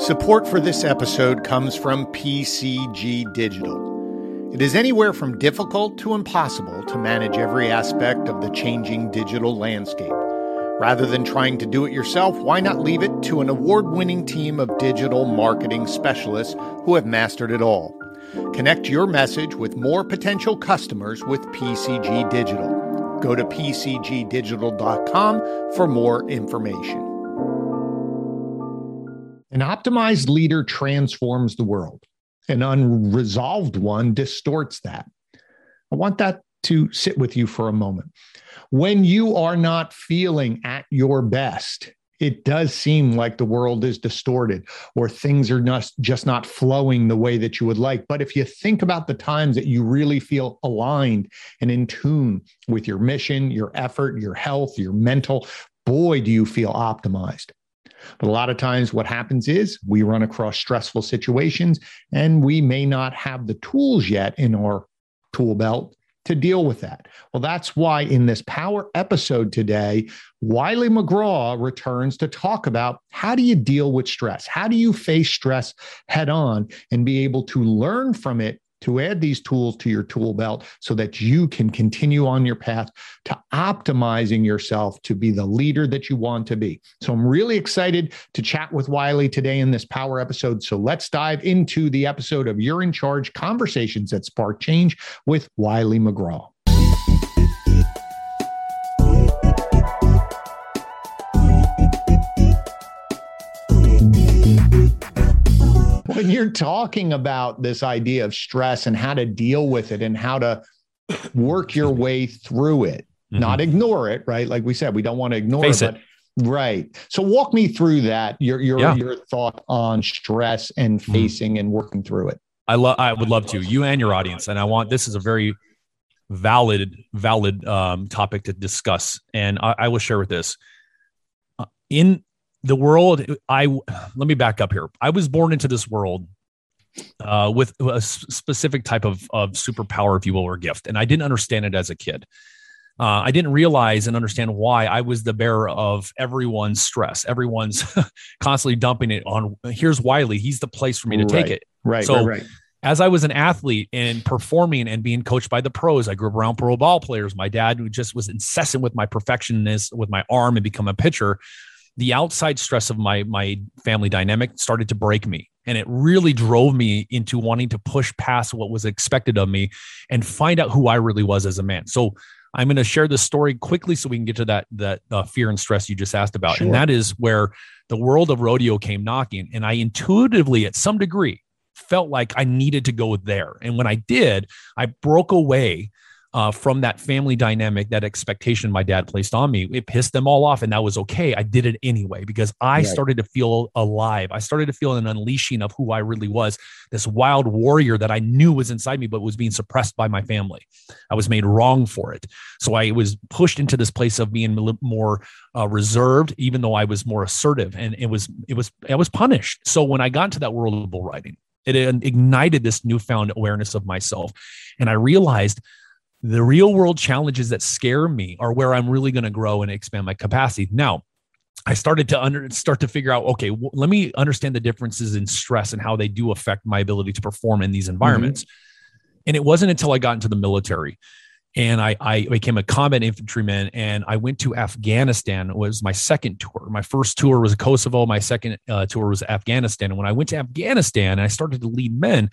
Support for this episode comes from PCG Digital. It is anywhere from difficult to impossible to manage every aspect of the changing digital landscape. Rather than trying to do it yourself, why not leave it to an award winning team of digital marketing specialists who have mastered it all? Connect your message with more potential customers with PCG Digital. Go to pcgdigital.com for more information. An optimized leader transforms the world. An unresolved one distorts that. I want that to sit with you for a moment. When you are not feeling at your best, it does seem like the world is distorted or things are just not flowing the way that you would like. But if you think about the times that you really feel aligned and in tune with your mission, your effort, your health, your mental, boy, do you feel optimized. But a lot of times, what happens is we run across stressful situations and we may not have the tools yet in our tool belt to deal with that. Well, that's why in this power episode today, Wylie McGraw returns to talk about how do you deal with stress? How do you face stress head on and be able to learn from it to add these tools to your tool belt so that you can continue on your path to optimizing yourself to be the leader that you want to be. So I'm really excited to chat with Wylie today in this power episode. So let's dive into the episode of You're in Charge Conversations that Spark Change with Wylie McGraw. When you're talking about this idea of stress and how to deal with it and how to work your way through it, mm-hmm. not ignore it, right? Like we said, we don't want to ignore Face it, it. right. So walk me through that. Your your yeah. your thought on stress and mm-hmm. facing mm-hmm. and working through it. I love I would love to. You and your audience. And I want this is a very valid valid um, topic to discuss. And I, I will share with this. Uh, in the world i let me back up here. I was born into this world uh, with a specific type of, of superpower if you will or gift and i didn't understand it as a kid. Uh, i didn't realize and understand why i was the bearer of everyone's stress everyone's constantly dumping it on here's Wylie he's the place for me to right, take it. Right so right, right. as I was an athlete and performing and being coached by the pros, I grew up around pro ball players. My dad, who just was incessant with my perfectionness with my arm and become a pitcher, the outside stress of my my family dynamic started to break me and it really drove me into wanting to push past what was expected of me and find out who I really was as a man. So I'm going to share this story quickly so we can get to that that uh, fear and stress you just asked about, sure. and that is where the world of rodeo came knocking, and I intuitively, at some degree, felt like I needed to go there. And when I did, I broke away uh, from that family dynamic, that expectation my dad placed on me. It pissed them all off, and that was okay. I did it anyway because I right. started to feel alive. I started to feel an unleashing of who I really was this wild warrior that I knew was inside me, but was being suppressed by my family. I was made wrong for it. So I was pushed into this place of being more uh, reserved, even though I was more assertive, and it was, it was, I was punished. So when I got into that world of bull riding, it ignited this newfound awareness of myself. And I realized the real world challenges that scare me are where I'm really going to grow and expand my capacity. Now, I started to under, start to figure out, okay, w- let me understand the differences in stress and how they do affect my ability to perform in these mm-hmm. environments. Mm-hmm. And it wasn't until I got into the military and I, I, became a combat infantryman and I went to Afghanistan. It was my second tour. My first tour was Kosovo. My second uh, tour was Afghanistan. And when I went to Afghanistan and I started to lead men,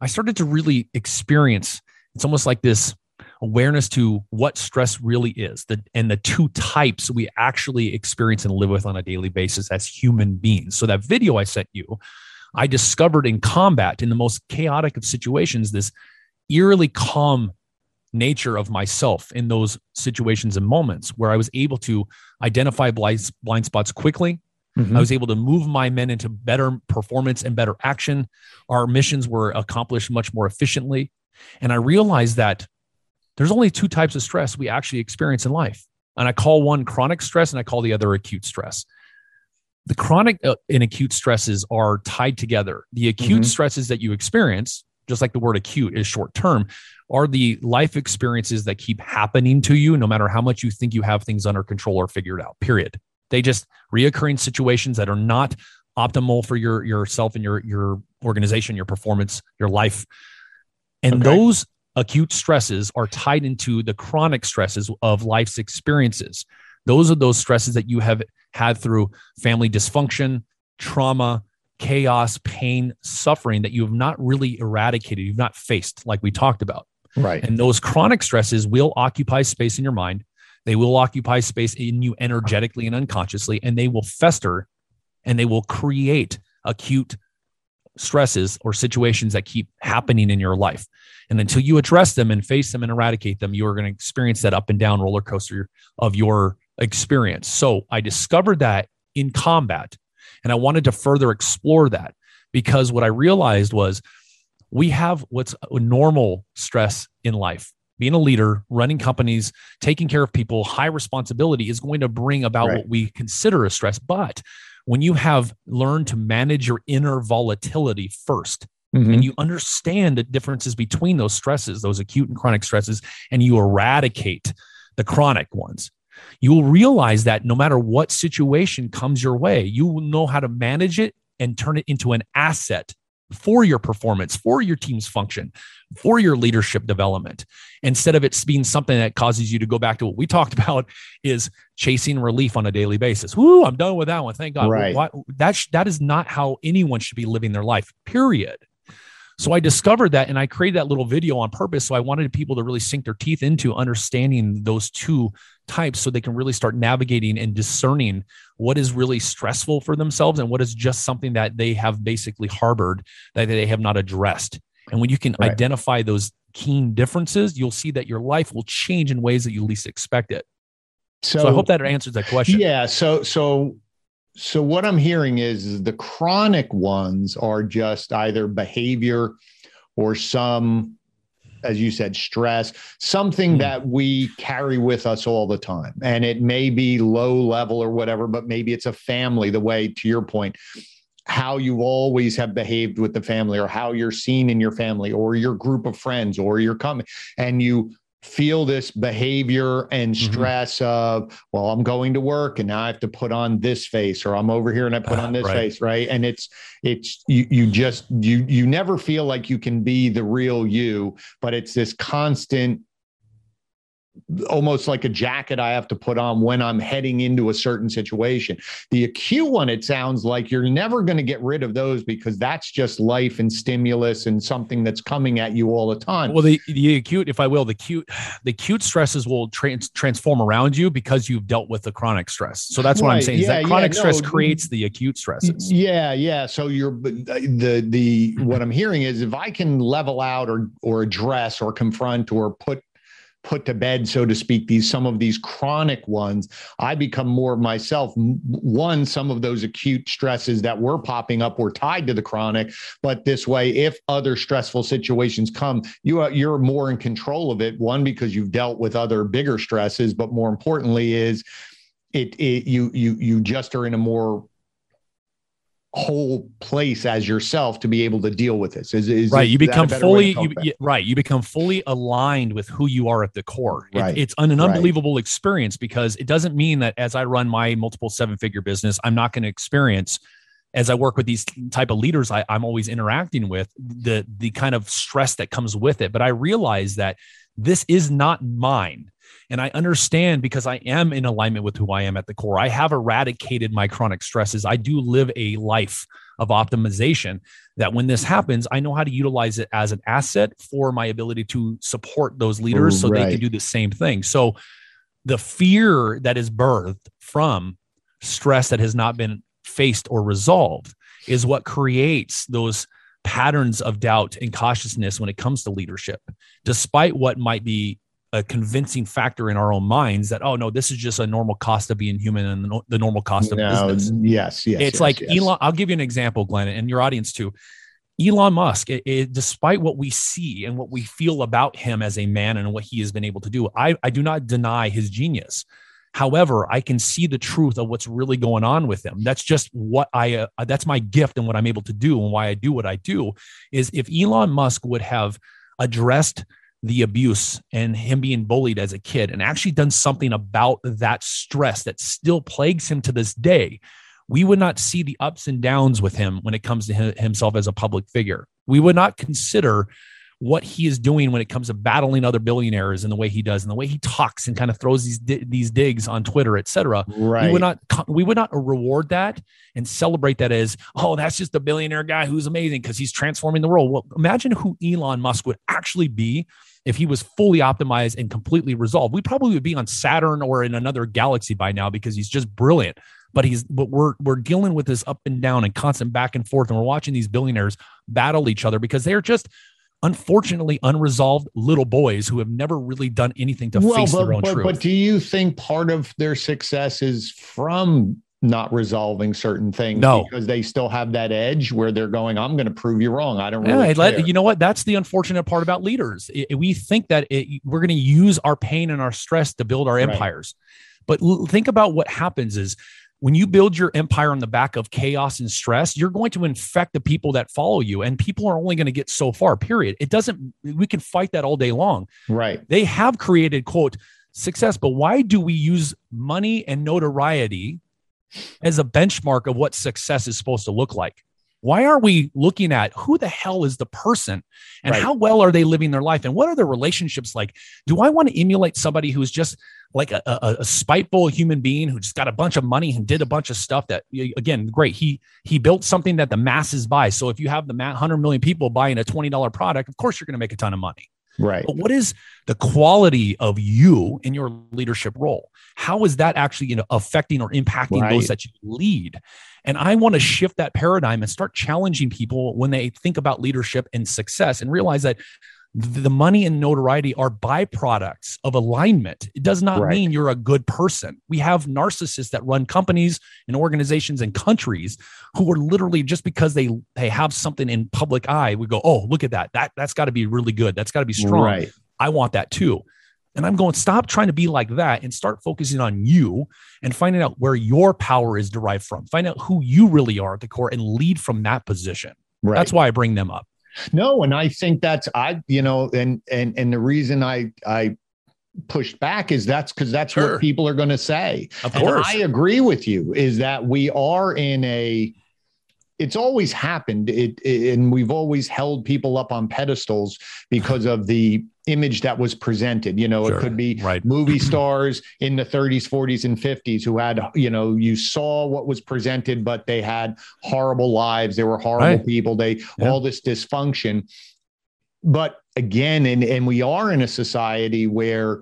I started to really experience. It's almost like this awareness to what stress really is the, and the two types we actually experience and live with on a daily basis as human beings. So, that video I sent you, I discovered in combat, in the most chaotic of situations, this eerily calm nature of myself in those situations and moments where I was able to identify blind, blind spots quickly. Mm-hmm. I was able to move my men into better performance and better action. Our missions were accomplished much more efficiently. And I realized that there's only two types of stress we actually experience in life. And I call one chronic stress and I call the other acute stress. The chronic uh, and acute stresses are tied together. The acute mm-hmm. stresses that you experience, just like the word acute is short term, are the life experiences that keep happening to you no matter how much you think you have things under control or figured out, period. They just reoccurring situations that are not optimal for your yourself and your your organization, your performance, your life. And Okay. those acute stresses are tied into the chronic stresses of life's experiences. Those are those stresses that you have had through family dysfunction, trauma, chaos, pain, suffering that you have not really eradicated, you've not faced, like we talked about. Right. And those chronic stresses will occupy space in your mind. They will occupy space in you energetically and unconsciously, and they will fester and they will create acute stresses or situations that keep happening in your life. And until you address them and face them and eradicate them, you are going to experience that up and down roller coaster of your experience. So I discovered that in combat, and I wanted to further explore that because what I realized was we have what's a normal stress in life. Being a leader, running companies, taking care of people, high responsibility is going to bring about Right. what we consider a stress. But when you have learned to manage your inner volatility first, Mhm. and you understand the differences between those stresses, those acute and chronic stresses, and you eradicate the chronic ones, you will realize that no matter what situation comes your way, you will know how to manage it and turn it into an asset for your performance, for your team's function, for your leadership development. Instead of it being something that causes you to go back to what we talked about is chasing relief on a daily basis. Woo, I'm done with that one. Thank God. Right. Why, that, sh- that is not how anyone should be living their life, period. So I discovered that and I created that little video on purpose. So I wanted people to really sink their teeth into understanding those two types so they can really start navigating and discerning what is really stressful for themselves and what is just something that they have basically harbored that they have not addressed. And when you can Right. identify those keen differences, you'll see that your life will change in ways that you least expect it. So, I hope that answers that question. Yeah. So so so what I'm hearing is, is the chronic ones are just either behavior or some, as you said, stress, something Hmm. that we carry with us all the time. And it may be low level or whatever, but maybe it's a family, the way to your point, how you always have behaved with the family or how you're seen in your family or your group of friends or your coming and you feel this behavior and Mhm. stress of well i'm going to work and now i have to put on this face or i'm over here and i put Ah, on this right. face right and it's it's you you just you you never feel like you can be the real you but it's this constant almost like a jacket I have to put on when I'm heading into a certain situation. The acute one, it sounds like you're never going to get rid of those because that's just life and stimulus and something that's coming at you all the time. Well, the the acute, if I will, the acute the acute stresses will trans, transform around you because you've dealt with the chronic stress. So that's what I'm Right. saying. is Yeah, that yeah, chronic no, stress creates the acute stresses. Yeah, yeah. So you're uh, the the what I'm hearing is if I can level out or or address or confront or put put to bed, so to speak, these some of these chronic ones, I become more of myself. One, some of those acute stresses that were popping up were tied to the chronic, but this way, if other stressful situations come, you are you're more in control of it. One, because you've dealt with other bigger stresses, but more importantly, is it, it you you you just are in a more whole place as yourself to be able to deal with this. Is, is right you is that a become fully you, you- right you become fully aligned with who you are at the core It- it's an, an Right. unbelievable experience because it doesn't mean that as i run my multiple seven figure business i'm not going to experience as i work with these type of leaders I, i'm always interacting with the the kind of stress that comes with it but i realize that this is not mine and I understand because I am in alignment with who I am at the core. I have eradicated my chronic stresses. I do live a life of optimization that when this happens, I know how to utilize it as an asset for my ability to support those leaders so they can do the same thing. So the fear that is birthed from stress that has not been faced or resolved is what creates those patterns of doubt and cautiousness when it comes to leadership, despite what might be a convincing factor in our own minds that, oh, no, this is just a normal cost of being human and the, no- the normal cost of No, business yes, yes. it's yes, like yes. Elon. I'll give you an example, Glenn, and your audience too. Elon Musk, it, it- despite what we see and what we feel about him as a man and what he has been able to do, I, I do not deny his genius. However, I can see the truth of what's really going on with him. That's just what I, uh, that's my gift and what I'm able to do and why I do what I do is if Elon Musk would have addressed the abuse and him being bullied as a kid and actually done something about that stress that still plagues him to this day we would not see the ups and downs with him when it comes to himself as a public figure. We would not consider what he is doing when it comes to battling other billionaires and the way he does and the way he talks and kind of throws these these digs on Twitter, etc. Right. We would not we would not reward that and celebrate that as oh that's just a billionaire guy who's amazing because he's transforming the world. Well, imagine who Elon Musk would actually be if he was fully optimized and completely resolved. We probably would be on Saturn or in another galaxy by now because he's just brilliant. But he's but we're we're dealing with this up and down and constant back and forth, and we're watching these billionaires battle each other because they're just unfortunately unresolved little boys who have never really done anything to well, face but, their own but, truth. But do you think part of their success is from not resolving certain things no. because they still have that edge where they're going, I'm going to prove you wrong. I don't really yeah, let, you know what? That's the unfortunate part about leaders. It, we think that it, we're going to use our pain and our stress to build our empires. But l- think about what happens is when you build your empire on the back of chaos and stress, you're going to infect the people that follow you, and people are only going to get so far. Period. It doesn't. We can fight that all day long. Right. They have created quote success, but why do we use money and notoriety as a benchmark of what success is supposed to look like? Why are we looking at who the hell is the person and right. how well are they living their life and what are their relationships like? Do I want to emulate somebody who's just like a, a, a, spiteful human being who just got a bunch of money and did a bunch of stuff that again great he he built something that the masses buy so if you have the 100 million people buying a $20 product of course you're going to make a ton of money right but what is the quality of you in your leadership role how is that actually you know affecting or impacting right. those that you lead and i want to shift that paradigm and start challenging people when they think about leadership and success and realize that the money and notoriety are byproducts of alignment. It does not right. mean you're a good person. We have narcissists that run companies and organizations and countries who are literally just because they they have something in public eye, we go, oh, look at that. That that's got to be really good. That's got to be strong. Right. I want that too. And I'm going, stop trying to be like that and start focusing on you and finding out where your power is derived from. Find out who you really are at the core and lead from that position. Right. That's why I bring them up. No, and I think that's I, you know, and and and the reason I I pushed back is that's because that's sure. what people are going to say. Of course, and I agree with you. Is that we are in a it's always happened it, it, and we've always held people up on pedestals because of the image that was presented. You know, sure. it could be right. movie stars in the 30s, 40s, and 50s who had, you know, you saw what was presented, but they had horrible lives. They were horrible right. people. They yeah. all this dysfunction. But again, and and we are in a society where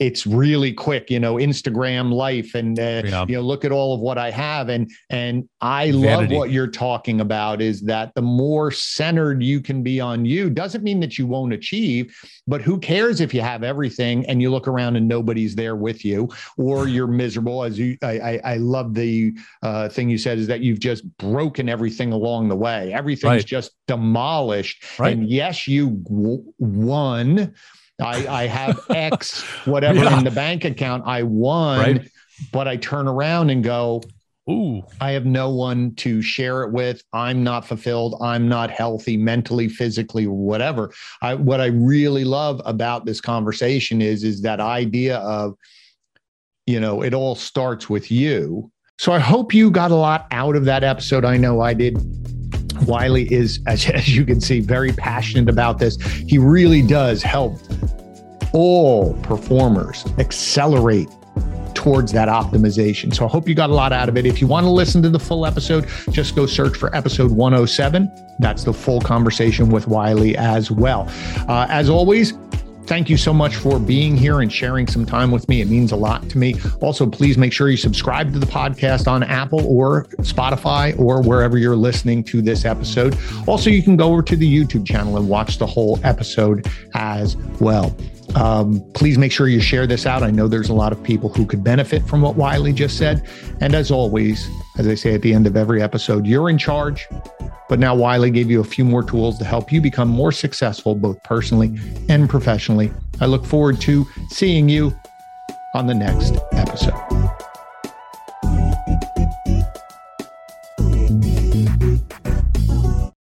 it's really quick you know instagram life and uh, yeah. you know look at all of what i have and and i Vanity. love what you're talking about is that the more centered you can be on you doesn't mean that you won't achieve but who cares if you have everything and you look around and nobody's there with you or you're miserable as you i i, I love the uh, thing you said is that you've just broken everything along the way everything's right. just demolished right. and yes you w- won I, I have X, whatever yeah. in the bank account. I won, right. but I turn around and go, Ooh. I have no one to share it with. I'm not fulfilled. I'm not healthy mentally, physically, whatever. I, what I really love about this conversation is, is that idea of, you know, it all starts with you. So I hope you got a lot out of that episode. I know I did. Wylie is, as, as you can see, very passionate about this. He really does help all performers accelerate towards that optimization. So I hope you got a lot out of it. If you want to listen to the full episode, just go search for episode 107. That's the full conversation with Wylie as well. Uh, as always, thank you so much for being here and sharing some time with me. It means a lot to me. Also, please make sure you subscribe to the podcast on Apple or Spotify or wherever you're listening to this episode. Also, you can go over to the YouTube channel and watch the whole episode as well. Um, please make sure you share this out. I know there's a lot of people who could benefit from what Wylie just said. And as always, as I say at the end of every episode, you're in charge. But now Wylie gave you a few more tools to help you become more successful, both personally and professionally. I look forward to seeing you on the next episode.